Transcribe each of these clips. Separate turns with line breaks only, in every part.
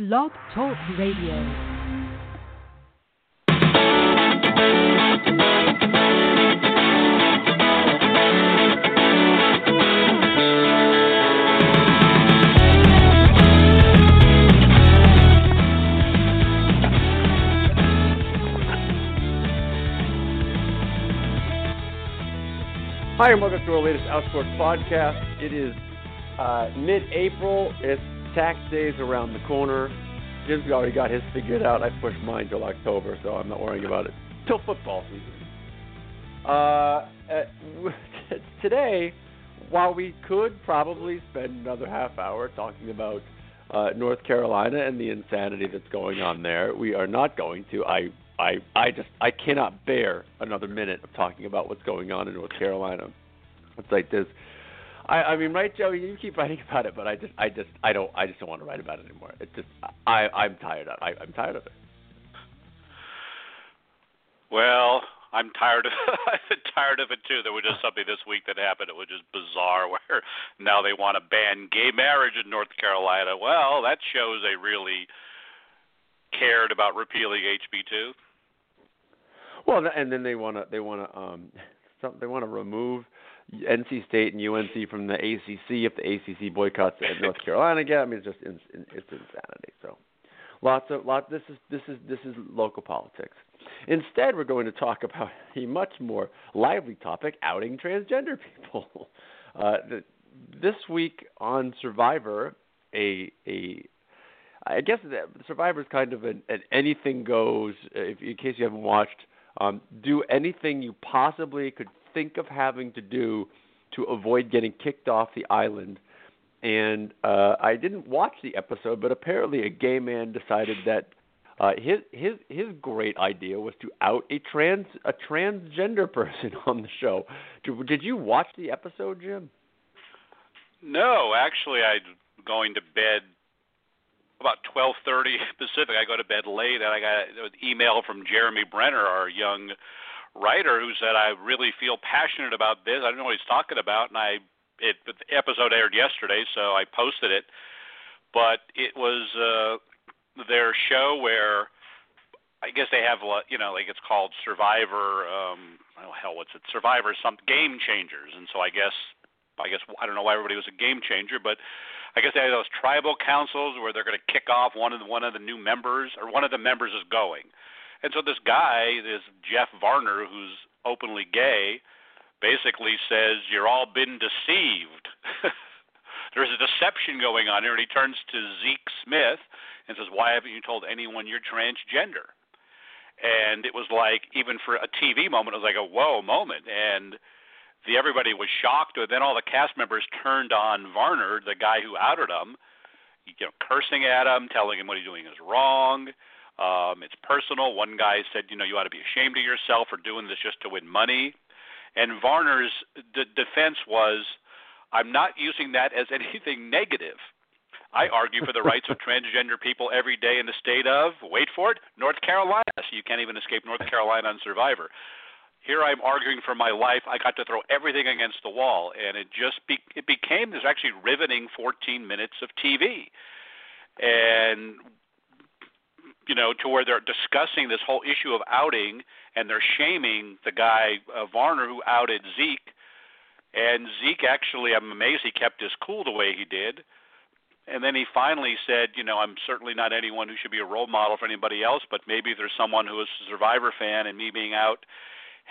Blog Talk Radio.
Hi, and welcome to our latest Outsports podcast. It is uh, mid-April. It's tax days around the corner. Jim's already got his figured out. I pushed mine till October, so I'm not worrying about it till football season. Uh, today, while we could probably spend another half hour talking about uh, North Carolina and the insanity that's going on there, we are not going to. I I I just I cannot bear another minute of talking about what's going on in North Carolina. It's like this. I I mean, right, Joe? You keep writing about it, but I just I just I don't I just don't want to write about it anymore. It's just I I'm tired of I, I'm tired of it.
Well, I'm tired of I'm tired of it too. There was just something this week that happened. It was just bizarre where now they want to ban gay marriage in North Carolina. Well, that shows they really cared about repealing HB2.
Well, and then they want to they want to um some, they want to remove NC State and UNC from the ACC if the ACC boycotts North Carolina again. I mean, it's just it's insanity. So, lots of lot. This is this is this is local politics. Instead, we're going to talk about a much more lively topic: outing transgender people. Uh, the, this week on Survivor, a a I guess the Survivor is kind of an, an anything goes. If, in case you haven't watched, um, do anything you possibly could think of having to do to avoid getting kicked off the island. And uh, I didn't watch the episode, but apparently a gay man decided that uh, his his his great idea was to out a trans a transgender person on the show. Did you watch the episode, Jim?
No, actually, I'm going to bed about 12:30 Pacific. I go to bed late, and I got an email from Jeremy Brener, our young writer, who said, "I really feel passionate about this. I don't know what he's talking about." And I, it the episode aired yesterday, so I posted it. But it was uh, their show where I guess they have you know like it's called Survivor. Um, oh hell, what's it? Survivor some game changers, and so I guess I guess I don't know why everybody was a game changer, but I guess they have those tribal councils where they're going to kick off one of the, one of the new members or one of the members is going. And so this guy, this Jeff Varner, who's openly gay, basically says you're all been deceived. There's a deception going on here, and he turns to Zeke Smith and says, "Why haven't you told anyone you're transgender?" And it was like, even for a TV moment, it was like a whoa moment, and the everybody was shocked. And then all the cast members turned on Varner, the guy who outed him, you know, cursing at him, telling him what he's doing is wrong. Um, it's personal. One guy said, you know, you ought to be ashamed of yourself for doing this just to win money. And Varner's d- defense was, I'm not using that as anything negative. I argue for the rights of transgender people every day in the state of, wait for it, North Carolina. So you can't even escape North Carolina on Survivor here I'm arguing for my life. I got to throw everything against the wall, and it just be, it became this actually riveting 14 minutes of TV, and you know to where they're discussing this whole issue of outing, and they're shaming the guy uh, Varner who outed Zeke, and Zeke actually I'm amazed he kept his cool the way he did. And then he finally said, you know, I'm certainly not anyone who should be a role model for anybody else, but maybe there's someone who is a Survivor fan and me being out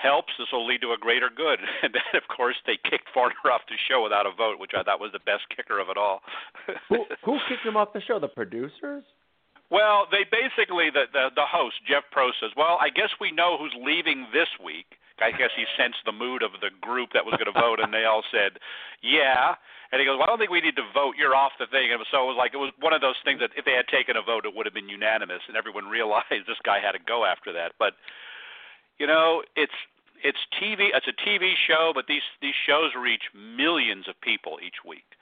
helps, this will lead to a greater good. And then, of course, they kicked Varner off the show without a vote, which I thought was the best kicker of it all.
who, who kicked him off the show? The producers?
Well, they basically the, the the host Jeff Probst says, "Well, I guess we know who's leaving this week." I guess he sensed the mood of the group that was going to vote, and they all said, "Yeah." And he goes, "Well, I don't think we need to vote. You're off the thing." And so it was like it was one of those things that if they had taken a vote, it would have been unanimous, and everyone realized this guy had to go after that. But you know, it's it's TV. It's a TV show, but these these shows reach millions of people each week.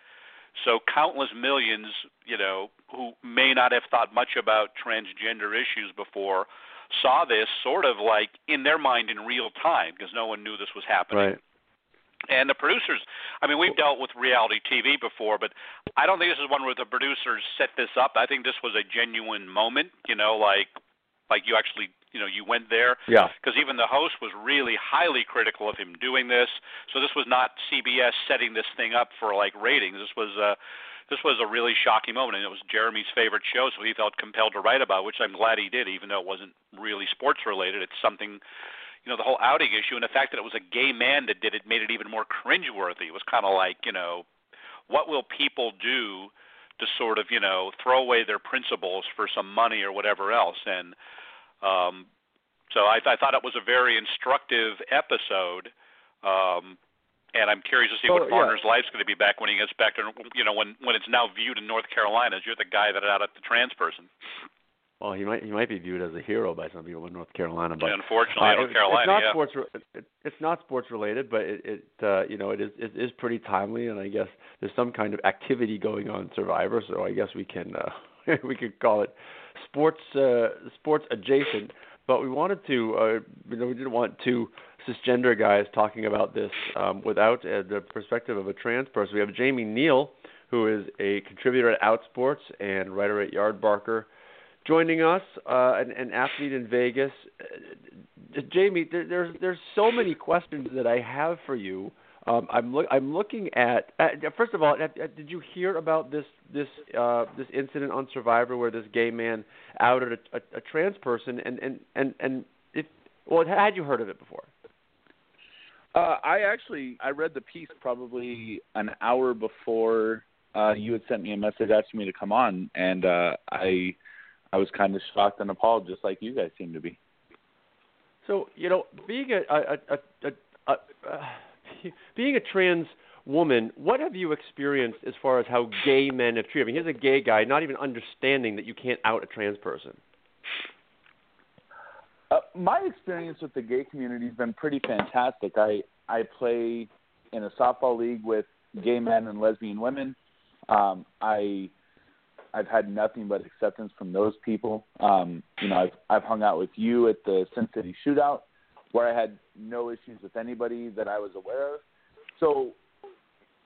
So countless millions, you know, who may not have thought much about transgender issues before, saw this sort of like in their mind in real time because no one knew this was happening.
Right.
And the producers, I mean, we've dealt with reality TV before, but I don't think this is one where the producers set this up. I think this was a genuine moment, you know, like like you actually, you know, you went there.
Yeah.
Because even the host was really highly critical of him doing this. So this was not CBS setting this thing up for like ratings. This was uh this was a really shocking moment, and it was Jeremy's favorite show, so he felt compelled to write about, which I'm glad he did, even though it wasn't really sports related. It's something you know the whole outing issue and the fact that it was a gay man that did it made it even more cringeworthy. It was kind of like you know, what will people do to sort of you know throw away their principles for some money or whatever else? And um, so I, I thought it was a very instructive episode. Um, and I'm curious to see
well,
what Varner's yeah. life's going to be back when he gets back to you know when when it's now viewed in North Carolina as you're the guy that out at the trans person.
Well, he might he might be viewed as a hero by some people in North Carolina, but
unfortunately, uh, North Carolina,
it's not
yeah.
sports. It, it's not sports related, but it, it uh, you know it is it is pretty timely, and I guess there's some kind of activity going on Survivor, so I guess we can uh, we could call it sports uh, sports adjacent. But we wanted to, uh, you know, we didn't want two cisgender guys talking about this um, without uh, the perspective of a trans person. We have Jamie Neal, who is a contributor at Outsports and writer at Yardbarker joining us, uh, an, an athlete in Vegas. Uh, Jamie, there, there's there's so many questions that I have for you. Um, I'm look I'm looking at uh, first of all, uh, uh, did you hear about this this uh, this incident on Survivor where this gay man outed a, a, a trans person and and and and it well had you heard of it before?
Uh, I actually I read the piece probably an hour before uh, you had sent me a message asking me to come on, and uh, I I was kind of shocked and appalled, just like you guys seem to be.
So you know, being a a a, a, a, a being a trans woman, what have you experienced as far as how gay men have treated? I mean, here's a gay guy not even understanding that you can't out a trans person.
Uh, my experience with the gay community has been pretty fantastic. I I play in a softball league with gay men and lesbian women. Um, I I've had nothing but acceptance from those people. Um, you know, I've I've hung out with you at the Sin City Shootout, where I had no issues with anybody that I was aware of. So,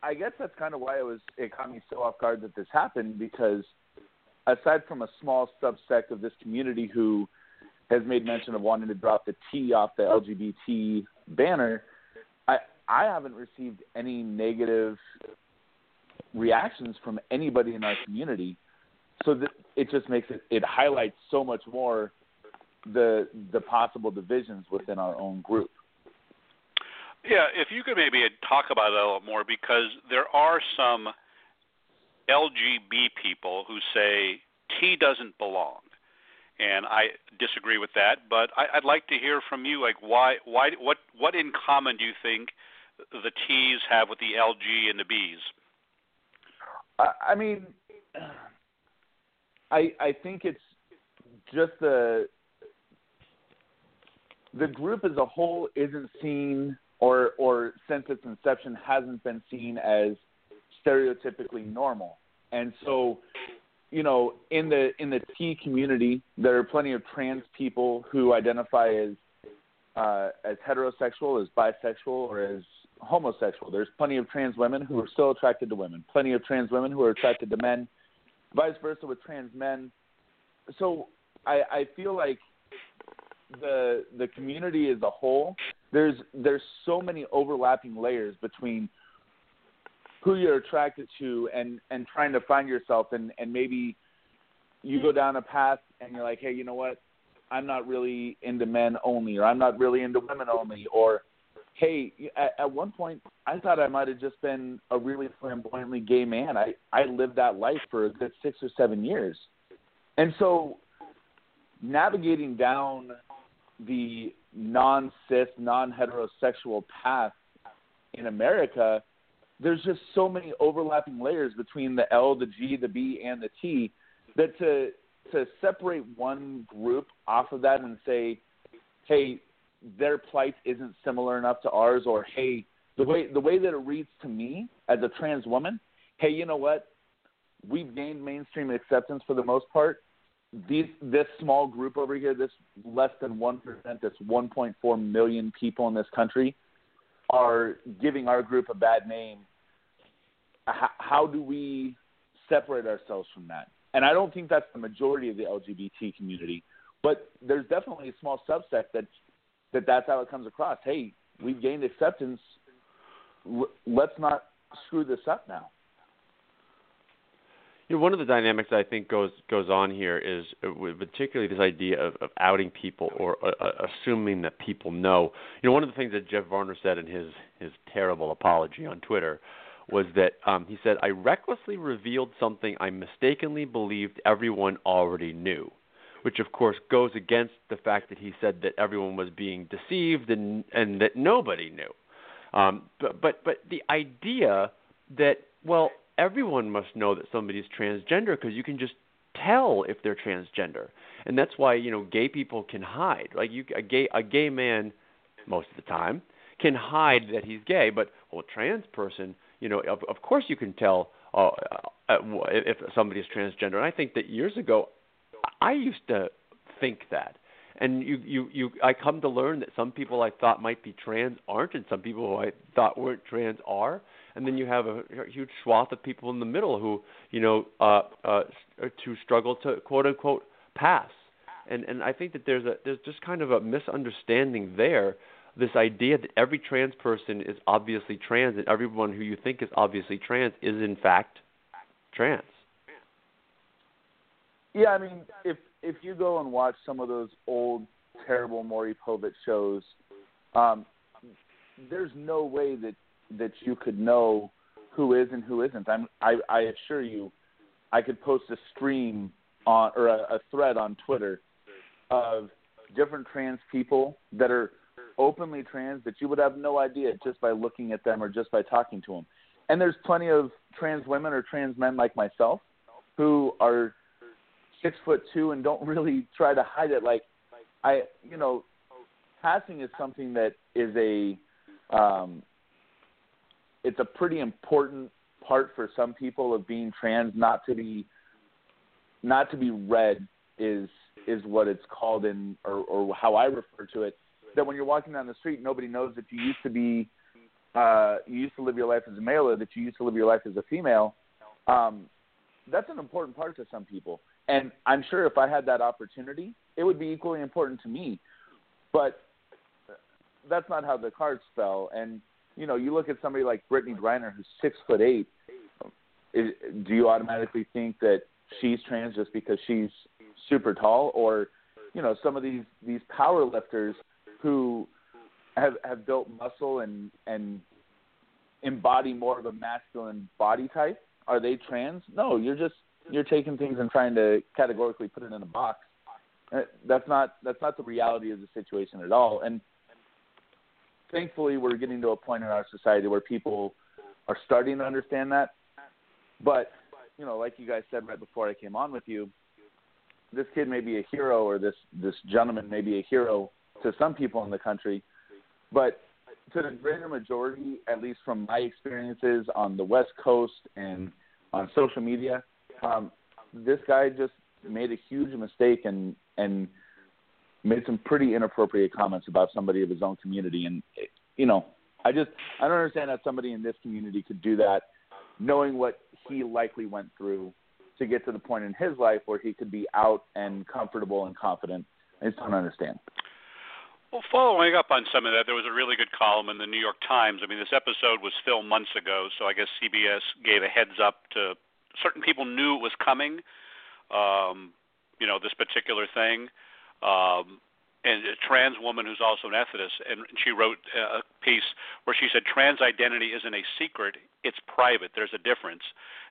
I guess that's kind of why it was it caught me so off guard that this happened because aside from a small subsect of this community who has made mention of wanting to drop the T off the LGBT banner, I I haven't received any negative reactions from anybody in our community so that it just makes it it highlights so much more the the possible divisions within our own group.
Yeah, if you could maybe talk about it a little more because there are some LGB people who say T doesn't belong, and I disagree with that. But I, I'd like to hear from you, like why, why, what, what in common do you think the T's have with the LG and the B's?
I mean, I I think it's just the the group as a whole isn't seen or or since its inception hasn't been seen as stereotypically normal. And so, you know, in the in the T community, there are plenty of trans people who identify as uh, as heterosexual, as bisexual, or as homosexual. There's plenty of trans women who are still attracted to women. Plenty of trans women who are attracted to men vice versa with trans men. So I, I feel like the the community as a whole, there's there's so many overlapping layers between who you're attracted to and and trying to find yourself and and maybe you go down a path and you're like, hey, you know what? I'm not really into men only, or I'm not really into women only, or hey, at, at one point I thought I might have just been a really flamboyantly gay man. I I lived that life for a good six or seven years, and so navigating down the non-cis, non-heterosexual path in America, there's just so many overlapping layers between the L, the G, the B, and the T that to to separate one group off of that and say, hey, their plight isn't similar enough to ours, or hey, the way the way that it reads to me as a trans woman, hey, you know what? We've gained mainstream acceptance for the most part. These this small group over here, this less than one percent, this 1.4 million people in this country, are giving our group a bad name, how, how do we separate ourselves from that? And I don't think that's the majority of the LGBT community, but there's definitely a small subset that that that's how it comes across. Hey, we've gained acceptance. Let's not screw this up now.
You know, one of the dynamics I think goes goes on here is uh, particularly this idea of, of outing people or uh, uh, assuming that people know. You know, one of the things that Jeff Varner said in his his terrible apology on Twitter was that um, he said, "I recklessly revealed something I mistakenly believed everyone already knew." Which of course goes against the fact that he said that everyone was being deceived and and that nobody knew. Um, but but but the idea that well everyone must know that somebody's transgender because you can just tell if they're transgender, and that's why you know gay people can hide. Like you, a gay a gay man, most of the time, can hide that he's gay, but well, a trans person, you know, of, of course you can tell uh, uh, if somebody is transgender. And I think that years ago, I used to think that. And you, you, you, I come to learn that some people I thought might be trans aren't, and some people who I thought weren't trans are and then you have a, huge swath of people in the middle who you know uh, uh, to struggle to quote unquote pass. And and I think that there's a there's just kind of a misunderstanding there. This idea that every trans person is obviously trans, and everyone who you think is obviously trans is in fact trans.
Yeah, I mean, if if you go and watch some of those old terrible Maury Povich shows, um, there's no way that that you could know who is and who isn't. I'm, I, I assure you, I could post a stream on or a, a thread on Twitter of different trans people that are openly trans that you would have no idea just by looking at them or just by talking to them. And there's plenty of trans women or trans men like myself who are six foot two and don't really try to hide it. Like I, you know, passing is something that is a um, it's a pretty important part for some people of being trans not to be not to be read is is what it's called in or, or how I refer to it. That when you're walking down the street, nobody knows that you used to be uh, you used to live your life as a male or that you used to live your life as a female. Um, that's an important part to some people, and I'm sure if I had that opportunity, it would be equally important to me. But that's not how the cards fell, and you know, you look at somebody like Brittney Griner, who's six foot eight. Is, do you automatically think that she's trans just because she's super tall, or you know, some of these these power lifters who have have built muscle and and embody more of a masculine body type? Are they trans? No, you're just you're taking things and trying to categorically put it in a box. Uh, that's not that's not the reality of the situation at all. And thankfully we're getting to a point in our society where people are starting to understand that. But you know, like you guys said right before I came on with you, this kid may be a hero or this this gentleman may be a hero to some people in the country, but to the greater majority, at least from my experiences on the West Coast and on social media, um, this guy just made a huge mistake and and made some pretty inappropriate comments about somebody of his own community, and you know, I just I don't understand how somebody in this community could do that, knowing what he likely went through to get to the point in his life where he could be out and comfortable and confident. I just don't understand.
Well, following up on some of that, there was a really good column in the New York Times. I mean, this episode was filmed months ago, so I guess CBS gave a heads up to certain people knew it was coming. Um, you know, this particular thing um, and a trans woman who's also an ethicist, and she wrote a piece where she said trans identity isn't a secret; it's private. There's a difference,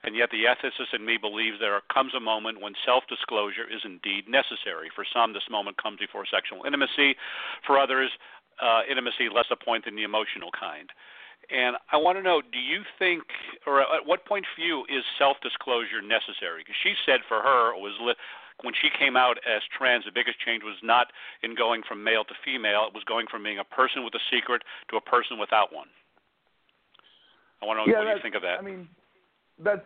and yet the ethicist in me believes there comes a moment when self-disclosure is indeed necessary. For some, this moment comes before sexual intimacy. For others, uh, intimacy less a point than the emotional kind. And I want to know, do you think, or at what point for you is self-disclosure necessary? Because she said for her it was li- when she came out as trans, the biggest change was not in going from male to female; it was going from being a person with a secret to a person without one. I want to know
yeah,
what you think of that.
I mean, that's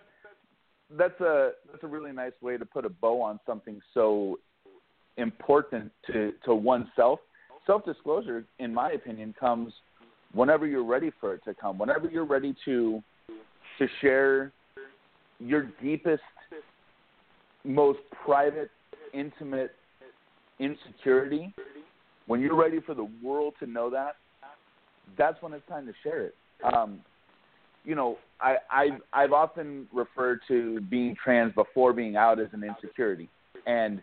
that's a that's a really nice way to put a bow on something so important to to oneself. Self disclosure, in my opinion, comes whenever you're ready for it to come, whenever you're ready to to share your deepest, most private, intimate insecurity, when you're ready for the world to know that, that's when it's time to share it. Um, you know, I, I've I've often referred to being trans before being out as an insecurity, and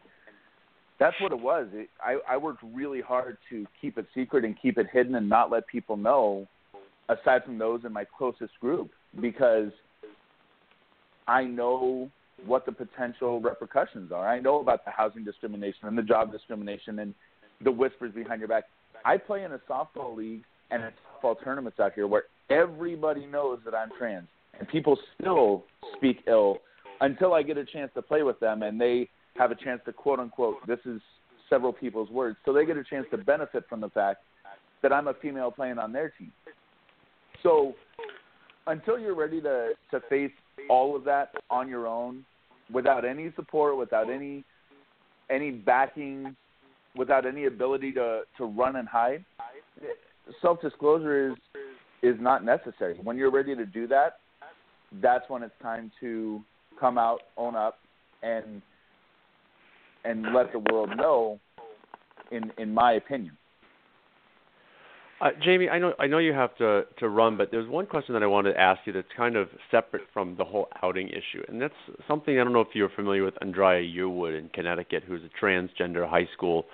that's what it was. It, I, I worked really hard to keep it secret and keep it hidden and not let people know, aside from those in my closest group, because I know what the potential repercussions are. I know about the housing discrimination and the job discrimination and the whispers behind your back. I play in a softball league and in softball tournaments out here where everybody knows that I'm trans, and people still speak ill until I get a chance to play with them and they have a chance to quote unquote this is several people's words so they get a chance to benefit from the fact that I'm a female playing on their team. So until you're ready to to face all of that on your own without any support, without any any backing, without any ability to to run and hide, self disclosure is is not necessary. When you're ready to do that, that's when it's time to come out, own up, and and let the world know. In in my opinion.
Uh, Jamie, I know I know you have to to run, but there's one question that I wanted to ask you that's kind of separate from the whole outing issue, and that's something I don't know if you're familiar with Andrea Yearwood in Connecticut, who's a transgender high school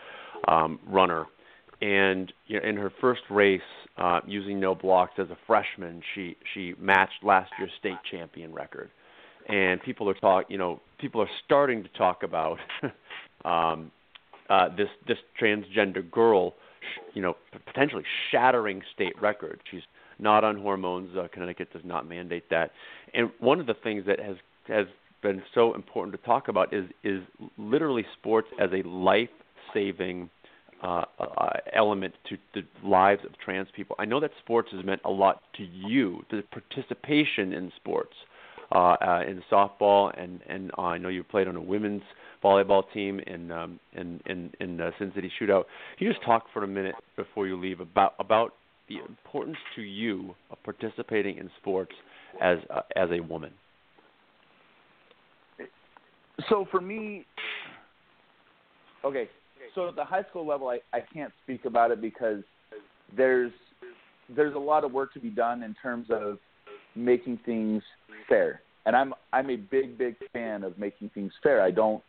um, runner, and you know, in her first race, uh, using no blocks as a freshman, she she matched last year's state champion record, and people are talk, you know, people are starting to talk about um, uh, this this transgender girl, you know, potentially shattering state records. She's not on hormones. Uh, Connecticut does not mandate that. And one of the things that has has been so important to talk about is is literally sports as a life saving uh, uh, element to the lives of trans people. I know that sports has meant a lot to you, the participation in sports, uh, uh, in softball, and and uh, I know you played on a women's volleyball team in um, in in, in uh, Sin City Shootout. Can you just talk for a minute before you leave about about the importance to you of participating in sports as uh, as a woman?
So for me, okay. So at the high school level, I, I can't speak about it because there's there's a lot of work to be done in terms of making things fair. And I'm I'm a big big fan of making things fair. I don't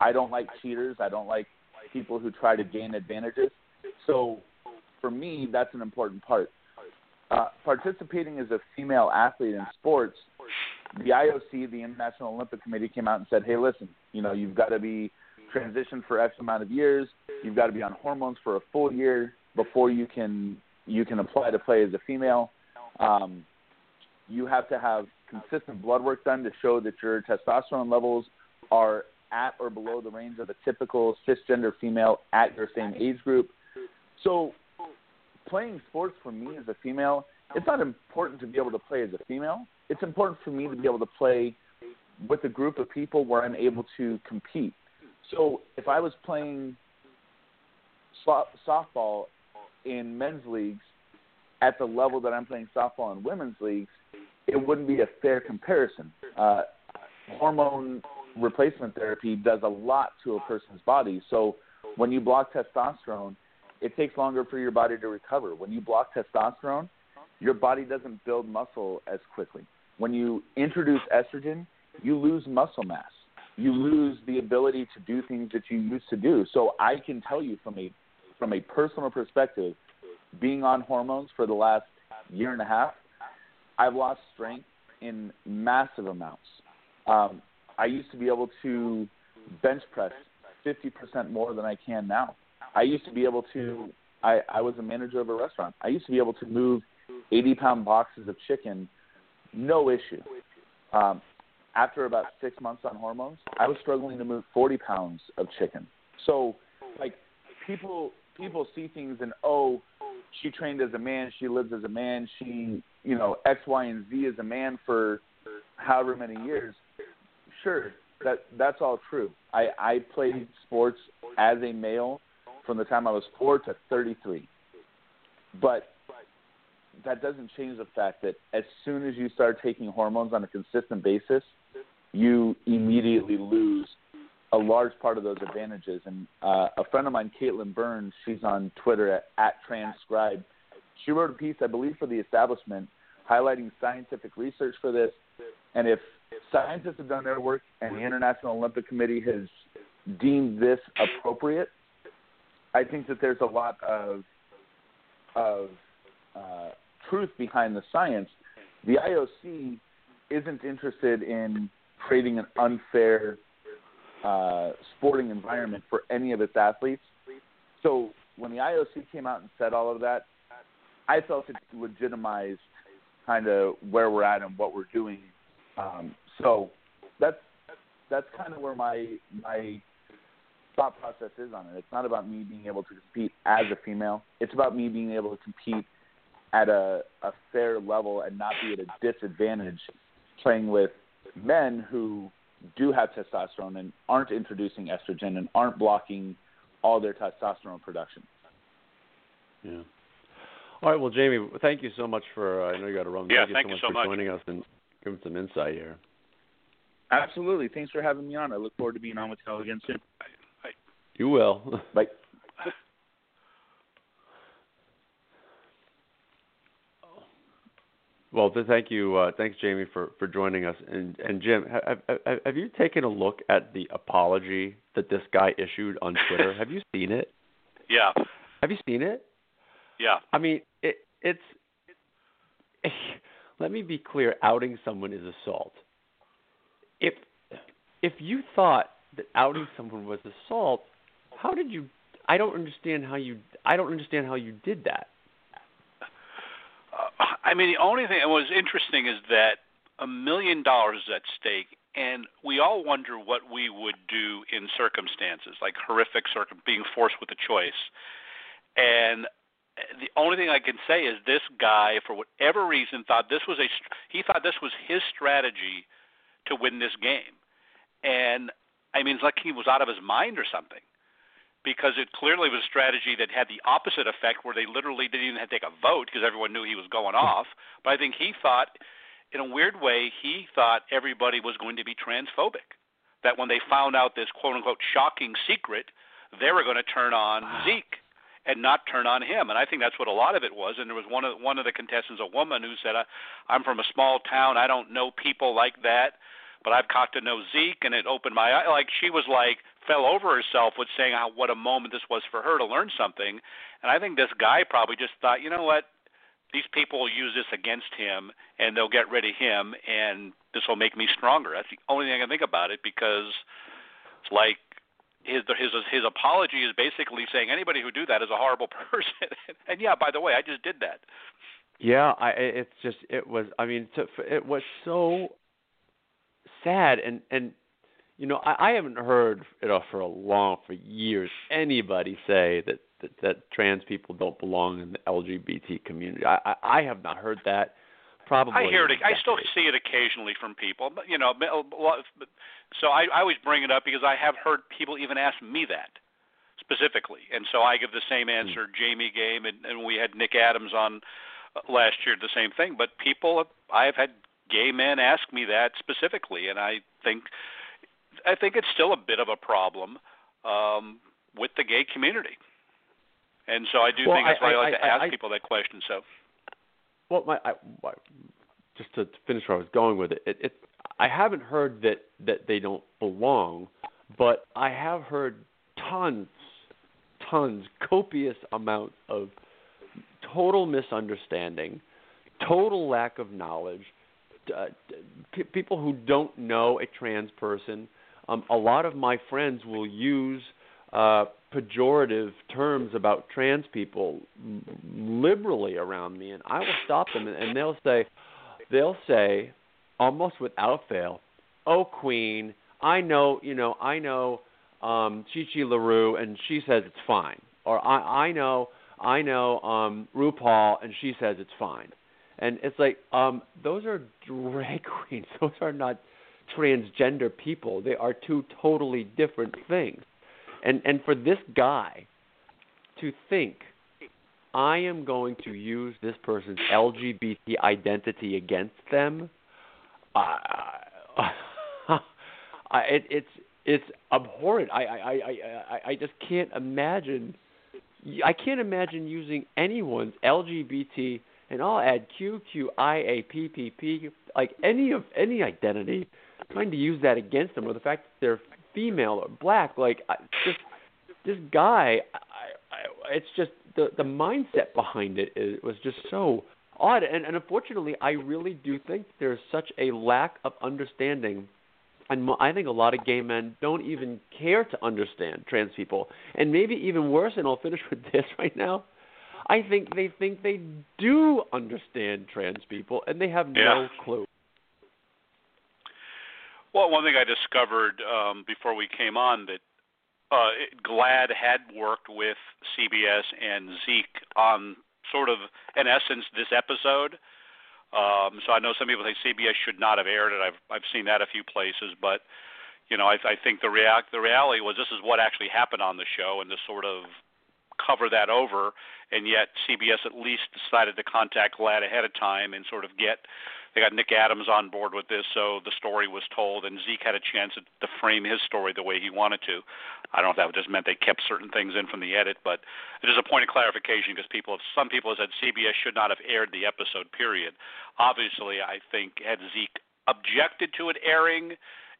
I don't like cheaters. I don't like people who try to gain advantages. So for me, that's an important part. Uh, participating as a female athlete in sports, the IOC, the International Olympic Committee, came out and said, "Hey, listen, you know, you've got to be transitioned for X amount of years. You've got to be on hormones for a full year before you can you can apply to play as a female. Um, you have to have consistent blood work done to show that your testosterone levels are at or below the range of a typical cisgender female at your same age group. So, playing sports for me as a female, it's not important to be able to play as a female. It's important for me to be able to play with a group of people where I'm able to compete. So, if I was playing softball in men's leagues at the level that I'm playing softball in women's leagues, it wouldn't be a fair comparison. Uh, hormone replacement therapy does a lot to a person's body. So when you block testosterone, it takes longer for your body to recover. When you block testosterone, your body doesn't build muscle as quickly. When you introduce estrogen, you lose muscle mass. You lose the ability to do things that you used to do. So I can tell you from a from a personal perspective, being on hormones for the last year and a half, I've lost strength in massive amounts. Um, I used to be able to bench press 50% more than I can now. I used to be able to, I, I was a manager of a restaurant. I used to be able to move 80 pound boxes of chicken, no issue. Um, after about six months on hormones, I was struggling to move 40 pounds of chicken. So, like, people people see things and oh, she trained as a man, she lives as a man, she you know X, Y, and Z as a man for however many years sure, that that's all true. I I played sports as a male from the time I was four to 33, but that doesn't change the fact that as soon as you start taking hormones on a consistent basis, you immediately lose a large part of those advantages. And uh, a friend of mine, Caitlin Burns, she's on Twitter at, at Transcribe. She wrote a piece, I believe, for the establishment, highlighting scientific research for this. And if scientists have done their work and the International Olympic Committee has deemed this appropriate, I think that there's a lot of of uh, truth behind the science. The IOC isn't interested in creating an unfair uh, sporting environment for any of its athletes. So when the IOC came out and said all of that, I felt it legitimized kind of where we're at and what we're doing. Um, so that's that's kind of where my my thought process is on it. It's not about me being able to compete as a female. It's about me being able to compete at a, a fair level and not be at a disadvantage playing with men who do have testosterone and aren't introducing estrogen and aren't blocking all their testosterone production.
Yeah. All right. Well, Jamie, thank you so much for. Uh, I know you got to run.
Yeah,
thank, you so
much
for
much.
joining us and giving some insight here.
Absolutely. Thanks for having me on. I look forward to being on with y'all again soon. Bye.
You will.
Bye.
Well, thank you, uh, thanks, Jamie, for, for joining us. And and Jim, have, have have you taken a look at the apology that this guy issued on Twitter? have you seen it?
Yeah,
Have you seen it?
yeah.
I mean, it it's. let me be clear: outing someone is assault. If if you thought that outing someone was assault, how did you? I don't understand how you. I don't understand how you did that.
Uh, I mean, the only thing that was interesting is that a million dollars is at stake, and we all wonder what we would do in circumstances like horrific circum being forced with a choice. And the only thing I can say is this guy, for whatever reason, thought this was a he thought this was his strategy to win this game, and I mean, it's like he was out of his mind or something because it clearly was a strategy that had the opposite effect where they literally didn't even have to take a vote because everyone knew he was going hmm. off. But I think he thought, in a weird way, he thought everybody was going to be transphobic. That when they found out this quote unquote shocking secret, they were going to turn on ah. Zeke and not turn on him. And I think that's what a lot of it was. And there was one of one of the contestants, a woman, who said, "I'm from a small town. I don't know people like that." But I've got to know Zeke, and it opened my eye. Like she was like fell over herself with saying how what a moment this was for her to learn something. And I think this guy probably just thought, you know what, these people will use this against him, and they'll get rid of him, and this will make me stronger. That's the only thing I can think about it because it's like his his his apology is basically saying anybody who do that is a horrible person. and yeah, by the way, I just did that.
Yeah, I it's just it was I mean it was so sad and and you know I, I haven't heard you know for a long for years anybody say that, that that trans people don't belong in the LGBT community. I I, I have not heard that. Probably
I hear it. I still see it occasionally from people, but you know, so I, I always bring it up because I have heard people even ask me that specifically, and so I give the same answer Jamie gave, and, and we had Nick Adams on uh, last year, the same thing. But people, I have had gay men ask me that specifically, and I think, I think it's still a bit of a problem um, with the gay community, and so I do
Well,
think that's why I, like
I-
to
I-
ask
I-
people that question. So.
Well, my, I, my just to finish where I was going with it, it, it, I haven't heard that that they don't belong, but I have heard tons, tons, copious amounts of total misunderstanding, total lack of knowledge, uh, p- people who don't know a trans person. Um, a lot of my friends will use uh, pejorative terms about trans people liberally around me, and I will stop them, and, and they'll say, they'll say, almost without fail, "Oh, Queen, I know, you know, I know um, Chi Chi LaRue, and she says it's fine," or I, I know, I know um, RuPaul, and she says it's fine. And it's like, um, those are drag queens. Those are not transgender people. They are two totally different things. And and for this guy to think I am going to use this person's LGBT identity against them, uh, I, it, it's it's abhorrent. I, I I I I just can't imagine. I can't imagine using anyone's LGBT and I'll add Q Q I A P P P like any of any identity, trying to use that against them or the fact that they're female or black. Like I, just this guy, I, I, it's just the the mindset behind it is, was just so odd. And, and unfortunately, I really do think there's such a lack of understanding. And I think a lot of gay men don't even care to understand trans people. And maybe even worse, and I'll finish with this right now. I think they think they do understand trans people, and they have
yeah.
no clue.
Well, one thing I discovered um, before we came on that uh, GLAAD had worked with CBS and Zeke on sort of, in essence, this episode. Um, so I know some people think CBS should not have aired it. I've I've seen that a few places, but you know I, I think the react the reality was this is what actually happened on the show, and to sort of cover that over, and yet CBS at least decided to contact GLAAD ahead of time and sort of get they got Nick Adams on board with this, so the story was told, and Zeke had a chance to, frame his story the way he wanted to. I don't know if that just meant they kept certain things in from the edit, but it is a point of clarification because people, some people have said CBS should not have aired the episode. Period. Obviously, I think had Zeke objected to it airing,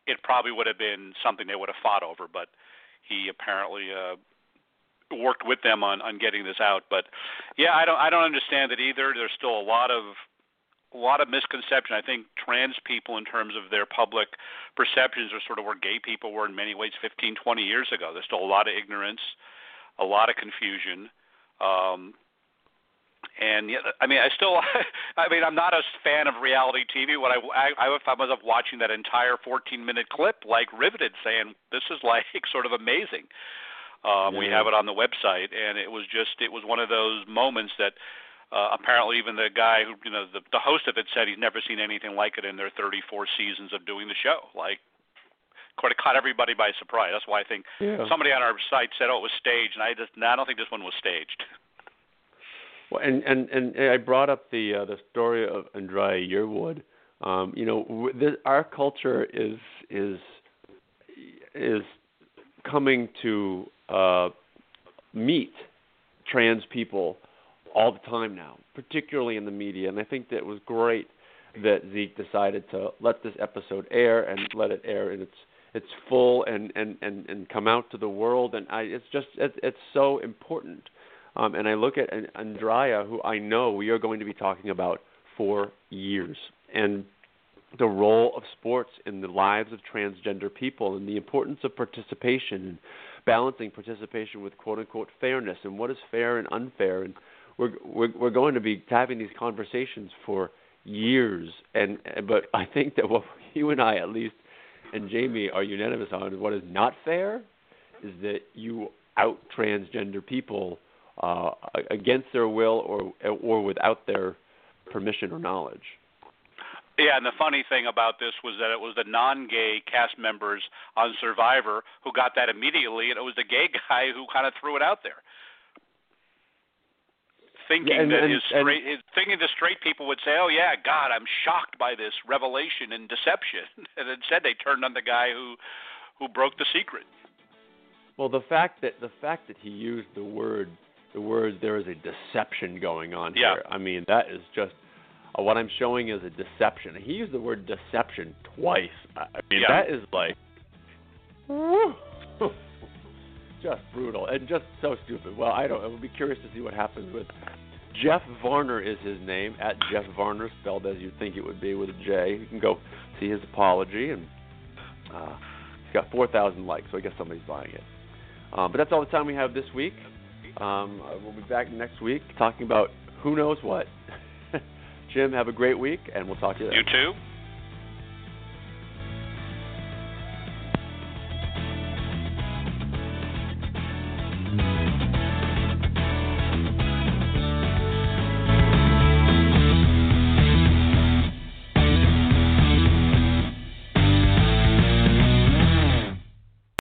it probably would have been something they would have fought over, but he apparently uh, worked with them on on getting this out. But yeah, I don't I don't understand it either. There's still a lot of a lot of misconception. I think trans people, in terms of their public perceptions, are sort of where gay people were in many ways 15, 20 years ago. There's still a lot of ignorance, a lot of confusion. Um, and yeah, I mean, I still, I mean, I'm not a fan of reality TV. What I, I, I found myself watching that entire 14-minute clip, like riveted, saying, "This is like sort of amazing." Um, yeah. We have it on the website, and it was just, it was one of those moments that uh, apparently, even the guy who, you know, the, the host of it said he's never seen anything like it in their 34 seasons of doing the show. Like, of caught everybody by surprise. That's why I think
yeah.
somebody on our site said, "Oh, it was staged," and I just, I don't think this one was staged.
Well, and and and I brought up the uh, the story of Andrea Yearwood. Um, you know, this, our culture is is is coming to uh, meet trans people all the time now, particularly in the media. And I think that it was great that Zeke decided to let this episode air and let it air in its its full and and and and come out to the world. And I, it's just it's, it's so important. Um, and I look at Andrea, who I know we are going to be talking about for years, and the role of sports in the lives of transgender people, and the importance of participation, balancing participation with quote unquote fairness, and what is fair and unfair, and we're we're, we're going to be having these conversations for years. And but I think that what you and I at least and Jamie are unanimous on is what is not fair is that you out transgender people uh, against their will or or without their permission or knowledge.
Yeah, and the funny thing about this was that it was the non-gay cast members on Survivor who got that immediately, and it was the gay guy who kind of threw it out there thinking
yeah, and,
that
and,
his straight, his, thinking the straight people would say, "Oh yeah, God, I'm shocked by this revelation and deception," and instead they turned on the guy who who broke the secret.
Well, the fact that the fact that he used the word the word there is a deception going on
yeah.
here. I mean, that is just what I'm showing is a deception. He used the word deception twice. I mean,
yeah.
that is like just brutal and just so stupid. Well, I don't. I will be curious to see what happens with Jeff Varner is his name at Jeff Varner, spelled as you'd think it would be with a J. You can go see his apology, and uh, he's got 4,000 likes, so I guess somebody's buying it. Um, but that's all the time we have this week. Um, uh, we'll be back next week talking about who knows what. Jim, have a great week, and we'll talk to you then.
You too.